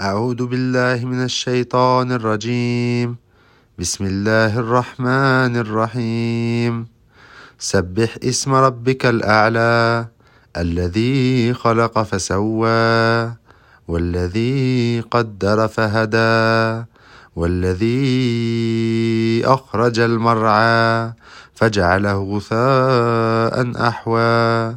أعوذ بالله من الشيطان الرجيم. بسم الله الرحمن الرحيم. سبح اسم ربك الأعلى الذي خلق فسوى والذي قدر فهدى والذي أخرج المرعى فجعله غثاء أحوى.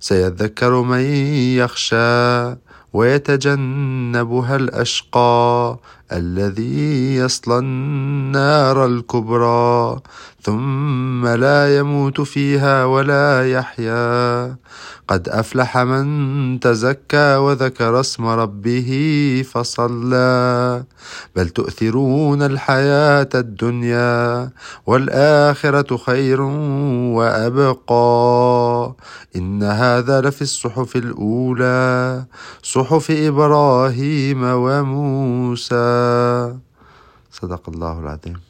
سيذكر من يخشى ويتجنبها الأشقى الذي يصلى النار الكبرى ثم لا يموت فيها ولا يحيا. قد أفلح من تزكى وذكر اسم ربه فصلى. بل تؤثرون الحياة الدنيا والآخرة خير وأبقى. إن هذا لفي الصحف الأولى صحف إبراهيم وموسى. صدق الله العظيم.